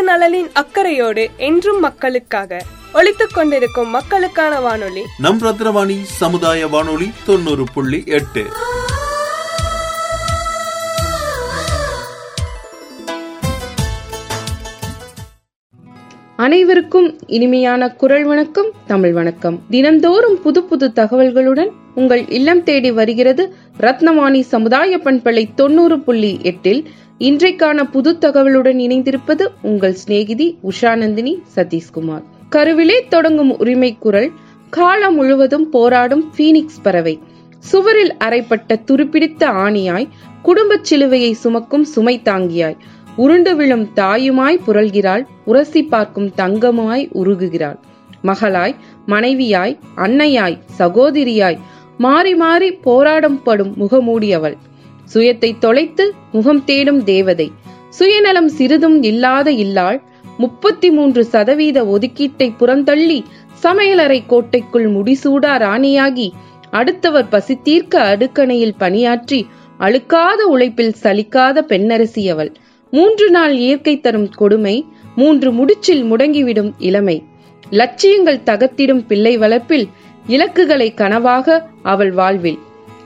பொது நலனின் அக்கறையோடு என்றும் மக்களுக்காக ஒழித்துக் கொண்டிருக்கும் மக்களுக்கான வானொலி. நம் ரத்னவாணி சமுதாய வானொலி தொண்ணூறு புள்ளி எட்டு. அனைவருக்கும் இனிமையான குரல் வணக்கம் தமிழ் வணக்கம். தினந்தோறும் புது புது தகவல்களுடன் உங்கள் இல்லம் தேடி வருகிறது ரத்னவாணி சமுதாய பண்பலை தொண்ணூறு புள்ளி எட்டில். இன்றைக்கான புது தகவலுடன் இணைந்திருப்பது உங்கள் சிநேகிதி உஷாநந்தினி சதீஷ்குமார். கருவிலே தொடங்கும் உரிமை குரல் காலம் முழுவதும் போராடும் பீனிக்ஸ் பறவை. சுவரில் அறைப்பட்ட துருப்பிடித்த ஆணியாய் குடும்பச் சிலுவையை சுமக்கும் சுமை தாங்கியாய். உருண்டு விழும் தாயுமாய் புரள்கிறாள் உரசி பார்க்கும் தங்கமாய் உருகுகிறாள். மகளாய் மனைவியாய் அன்னையாய் சகோதரியாய் மாறி மாறி போராடப்படும் முகமூடியவள். சுயத்தை தொலைத்து முகம் தேடும் தேவதை. சுயநலம் சிறிதும் இல்லாத இல்லாள் முப்பத்தி மூன்று சதவீத ஒதுக்கீட்டை புறந்தள்ளி சமையலறை கோட்டைக்குள் முடிசூடா ராணியாகி அடுத்தவர் பசி தீர்க்க அடுக்கணையில் பணியாற்றி அழுக்காத உழைப்பில் சலிக்காத பெண்ணரசி அவள் மூன்று நாள் இயற்கை தரும் கொடுமை மூன்று முடிச்சில் முடங்கிவிடும் இளமை. லட்சியங்கள் தகத்திடும் பிள்ளை வளர்ப்பில் இலக்குகளை கனவாக அவள் வாழ்வில்.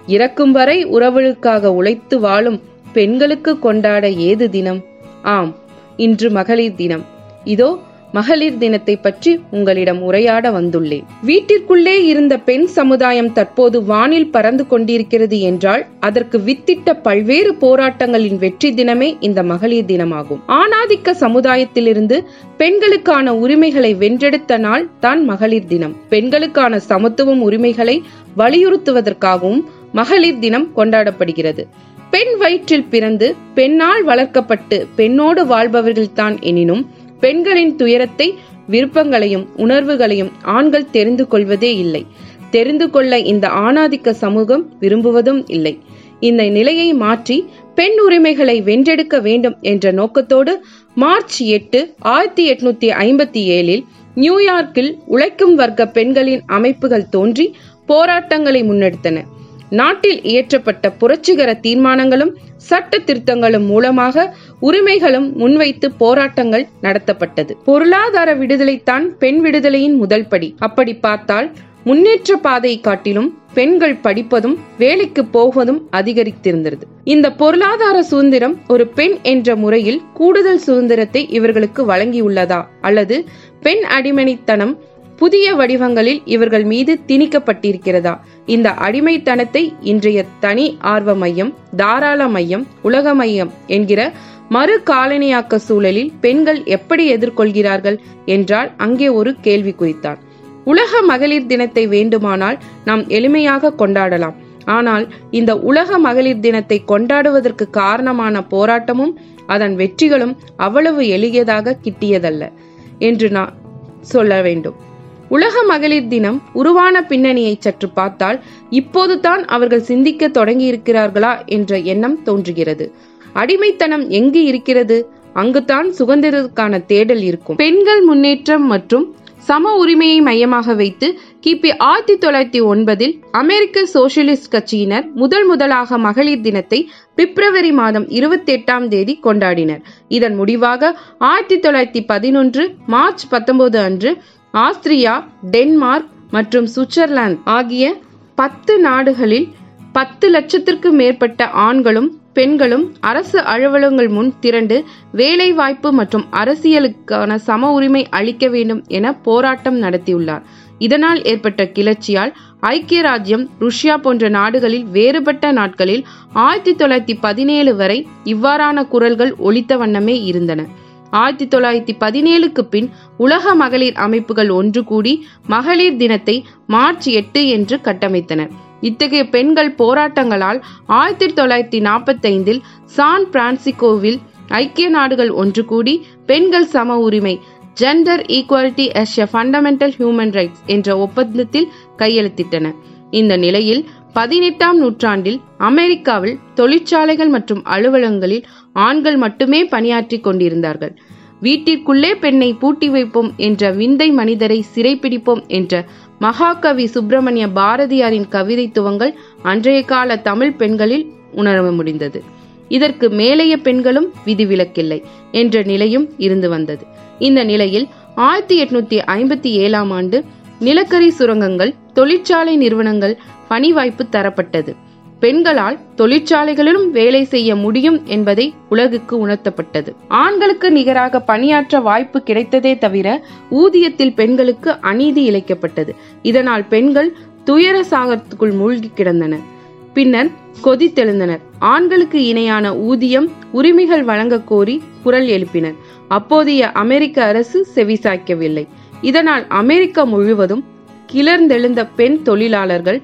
இறக்கும் வரை உறவுகளுக்காக உழைத்து வாழும் பெண்களுக்கு கொண்டாட ஏது தினம்? ஆம் இன்று மகளிர் தினம். இதோ மகளிர் தினத்தை பற்றி உங்களிடம் உரையாட வந்துள்ளேன். வீட்டிற்குள்ளே இருந்த பெண் சமுதாயம் தற்போது வானில் பறந்து கொண்டிருக்கிறது என்றால் அதற்கு வித்திட்ட பல்வேறு போராட்டங்களின் வெற்றி தினமே இந்த மகளிர் தினமாகும். ஆணாதிக்க சமுதாயத்திலிருந்து பெண்களுக்கான உரிமைகளை வென்றெடுத்த நாள் தான் மகளிர் தினம். பெண்களுக்கான சமத்துவம் உரிமைகளை வலியுறுத்துவதற்காகவும் மகளிர் தினம் கொண்டாடப்படுகிறது. பெண் வயிற்றில் பிறந்து பெண்ணால் வளர்க்கப்பட்டு பெண்ணோடு வாழ்பவர்கள்தான் எனினும் பெண்களின் துயரத்தை விருப்பங்களையும் உணர்வுகளையும் ஆண்கள் தெரிந்து கொள்வதே இல்லை. தெரிந்து கொள்ள இந்த ஆணாதிக்க சமூகம் விரும்புவதும் இல்லை. இந்த நிலையை மாற்றி பெண் உரிமைகளை வென்றெடுக்க வேண்டும் என்ற நோக்கத்தோடு மார்ச் எட்டு ஆயிரத்தி எட்நூத்தி ஐம்பத்தி ஏழில் நியூயார்க்கில் உழைக்கும் வர்க்க பெண்களின் அமைப்புகள் தோன்றி போராட்டங்களை முன்னெடுத்தன. நாட்டில் இயற்றப்பட்ட புரட்சிகர தீர்மானங்களும் சட்ட திருத்தங்களும் மூலமாக உரிமைகளும் முன்வைத்து போராட்டங்கள் நடத்தப்பட்டது. பொருளாதார விடுதலைத்தான் பெண் விடுதலையின் முதல் படி. அப்படி பார்த்தால் முன்னேற்ற பாதையை காட்டிலும் பெண்கள் படிப்பதும் வேலைக்கு போவதும் அதிகரித்திருந்தது. இந்த பொருளாதார சுதந்திரம் ஒரு பெண் என்ற முறையில் கூடுதல் சுதந்திரத்தை இவர்களுக்கு வழங்கியுள்ளதா? அல்லது பெண் அடிமணித்தனம் புதிய வடிவங்களில் இவர்கள் மீது திணிக்கப்பட்டிருக்கிறதா? இந்த அடிமைத்தனத்தை இன்றைய தனி ஆர்வ மையம் தாராள மையம் உலக மையம் என்கிற மறு காலனியாக்க சூழலில் பெண்கள் எப்படி எதிர்கொள்கிறார்கள் என்றால் அங்கே ஒரு கேள்வி குறித்தார் உலக மகளிர் தினத்தை வேண்டுமானால் நாம் எளிமையாக கொண்டாடலாம். ஆனால் இந்த உலக மகளிர் தினத்தை கொண்டாடுவதற்கு காரணமான போராட்டமும் அதன் வெற்றிகளும் அவ்வளவு எளியதாக கிட்டியதல்ல என்று நான் சொல்ல வேண்டும். உலக மகளிர் தினம் உருவான பின்னணியை சற்று பார்த்தால் இப்போது தான் அவர்கள் சிந்திக்க தொடங்கி இருக்கிறார்களா என்ற எண்ணம் தோன்றுகிறது. அடிமைத்தனம் எங்கு இருக்கிறது? அங்குதான் சுதந்திரத்துக்கான தேடல் இருக்கும். பெண்கள் முன்னேற்றம் மற்றும் சம உரிமையை மையமாக வைத்து கிபி ஆயிரத்தி தொள்ளாயிரத்தி ஒன்பதில் அமெரிக்க சோசியலிஸ்ட் கட்சியினர் முதல் முதலாக மகளிர் தினத்தை பிப்ரவரி மாதம் இருபத்தி எட்டாம் தேதி கொண்டாடினர். இதன் முடிவாக ஆயிரத்தி தொள்ளாயிரத்தி பதினொன்று மார்ச் பத்தொன்பது அன்று ஆஸ்திரியா டென்மார்க் மற்றும் சுவிட்சர்லாந்து ஆகிய பத்து நாடுகளில் பத்து லட்சத்திற்கு மேற்பட்ட ஆண்களும் பெண்களும் அரசு அலுவலகங்கள் முன் திரண்டு வேலைவாய்ப்பு மற்றும் அரசியலுக்கான சம உரிமை அளிக்க வேண்டும் என போராட்டம் நடத்தியுள்ளார். இதனால் ஏற்பட்ட கிளர்ச்சியால் ஐக்கிய ராஜ்யம் ருஷ்யா போன்ற நாடுகளில் வேறுபட்ட நாட்களில் ஆயிரத்தி தொள்ளாயிரத்தி பதினேழு வரை இவ்வாறான குரல்கள் ஒலித்த வண்ணமே இருந்தன. ஆயிரத்தி தொள்ளாயிரத்தி பதினேழுக்கு பின் உலக மகளிர் அமைப்புகள் ஒன்று கூடி மகளிர் தினத்தை மார்ச் எட்டு என்று கட்டமைத்தனர். இத்தகைய பெண்கள் போராட்டங்களால் ஆயிரத்தி தொள்ளாயிரத்தி நாற்பத்தி ஐந்தில் சான் பிரான்சிகோவில் ஐக்கிய நாடுகள் ஒன்று கூடி பெண்கள் சம உரிமை gender equality as a fundamental human rights என்ற ஒப்பந்தத்தில் கையெழுத்திட்டன. இந்த நிலையில் பதினெட்டாம் நூற்றாண்டில் அமெரிக்காவில் தொழிற்சாலைகள் மற்றும் அலுவலகங்களில் ஆண்கள் மட்டுமே பணியாற்றி கொண்டிருந்தார்கள். வீட்டிற்குள்ளே பெண்ணை பூட்டி வைப்போம் என்ற விந்தை மனிதரை சிறைப்பிடிப்போம் என்ற மகாகவி சுப்பிரமணிய பாரதியாரின் கவிதைத்துவங்கள் அன்றைய கால தமிழ் பெண்களில் உணர முடிந்தது. இதற்கு மேலைய பெண்களும் விதிவிலக்கில்லை என்ற நிலையும் இருந்து வந்தது. இந்த நிலையில் ஆயிரத்தி எட்நூத்தி ஐம்பத்தி ஏழாம் ஆண்டு நிலக்கரி சுரங்கங்கள் தொழிற்சாலை நிறுவனங்கள் பணி வாய்ப்பு தரப்பட்டது. பெண்களால் தொழிற்சாலைகளிலும் வேலை செய்ய முடியும் என்பதை உலகுக்கு உணர்த்தப்பட்டது. ஆண்களுக்கு நிகராக பணியாற்ற வாய்ப்பு கிடைத்ததே தவிர ஊதியத்தில் பெண்களுக்கு அநீதி இழைக்கப்பட்டது. இதனால் பெண்கள் துயர சாகரத்துக்குள் மூழ்கி கிடந்தனர். பின்னர் கொதித்தெழுந்தனர். ஆண்களுக்கு இணையான ஊதியம் உரிமைகள் வழங்க கோரி குரல் எழுப்பினர். அப்போதைய அமெரிக்க அரசு செவிசாய்க்கவில்லை. இதனால் அமெரிக்கா முழுவதும் கிளர்ந்தெழுந்த பெண் தொழிலாளர்கள்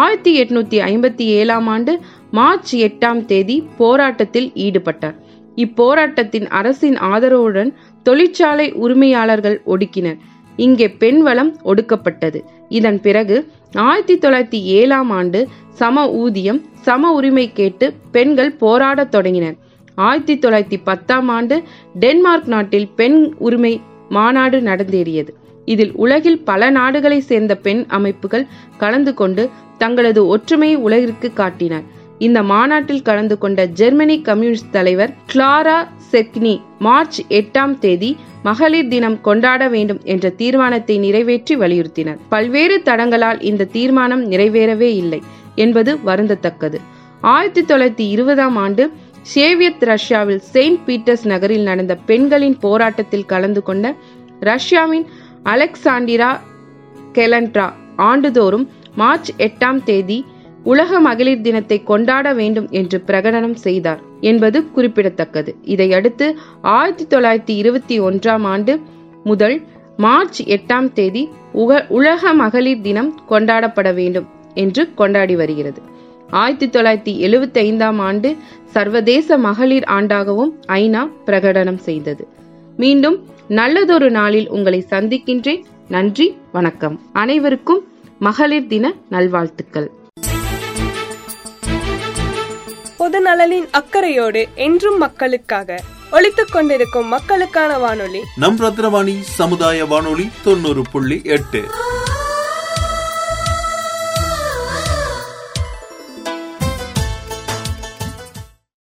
ஆயிரத்தி எட்நூத்தி ஐம்பத்தி ஏழாம் ஆண்டு மார்ச் எட்டாம் தேதி போராட்டத்தில் ஈடுபட்டார். இப்போராட்டத்தின் அரசின் ஆதரவுடன் தொழிற்சாலை உரிமையாளர்கள் ஒடுக்கினர். இங்கே பெண் வளம் ஒடுக்கப்பட்டது. இதன் பிறகு ஆயிரத்தி தொள்ளாயிரத்தி ஏழாம் ஆண்டு சம ஊதியம் சம உரிமை கேட்டு பெண்கள் போராடத் தொடங்கினர். ஆயிரத்தி தொள்ளாயிரத்தி பத்தாம் ஆண்டு டென்மார்க் நாட்டில் பெண் உரிமை மாநாடு நடந்தேறியது. இதில் உலகில் பல நாடுகளை சேர்ந்த பெண் அமைப்புகள் கலந்து கொண்டு தங்களது ஒற்றுமையை உலகிற்கு காட்டினர். இந்த மாநாட்டில் கலந்து கொண்ட ஜெர்மனி கம்யூனிஸ்ட் தலைவர் கிளாரா செக்னி மார்ச் எட்டாம் தேதி மகளிர் தினம் கொண்டாட வேண்டும் என்ற தீர்மானத்தை நிறைவேற்றி வலியுறுத்தினர். பல்வேறு தடங்களால் இந்த தீர்மானம் நிறைவேறவே இல்லை என்பது வருந்தத்தக்கது. ஆயிரத்தி தொள்ளாயிரத்தி இருபதாம் ஆண்டு சேவியத் ரஷ்யாவில் செயின்ட் பீட்டர்ஸ் நகரில் நடந்த பெண்களின் போராட்டத்தில் கலந்து கொண்ட ரஷ்யாவின் அலெக்சாண்டிரா கெலண்ட்ரா ஆண்டுதோறும் மார்ச் எட்டாம் தேதி உலக மகளிர் தினத்தை கொண்டாட வேண்டும் என்று பிரகடனம் செய்தார் என்பது குறிப்பிடத்தக்கது. இதையடுத்து ஆயிரத்தி தொள்ளாயிரத்தி இருபத்தி ஒன்றாம் ஆண்டு முதல் மார்ச் எட்டாம் தேதி உக உலக மகளிர் தினம் கொண்டாடப்பட வேண்டும் என்று கொண்டாடி வருகிறது. ஆயிரத்தி தொள்ளாயிரத்தி எழுபத்தி ஐந்தாம் ஆண்டு சர்வதேச மகளிர் ஆண்டாகவும் ஐநா பிரகடனம் செய்தது. மீண்டும் நல்லதொரு நாளில் உங்களை சந்திக்கின்றேன். நன்றி வணக்கம். அனைவருக்கும் மகளிர் தின நல்வாழ்த்துக்கள். பொது நலனின் அக்கறையோடு என்றும் மக்களுக்காக ஒலித்துக் கொண்டிருக்கும் மக்களுக்கான வானொலி. நம் ரத்னவாணி சமுதாய வானொலி தொண்ணூறு புள்ளி எட்டு.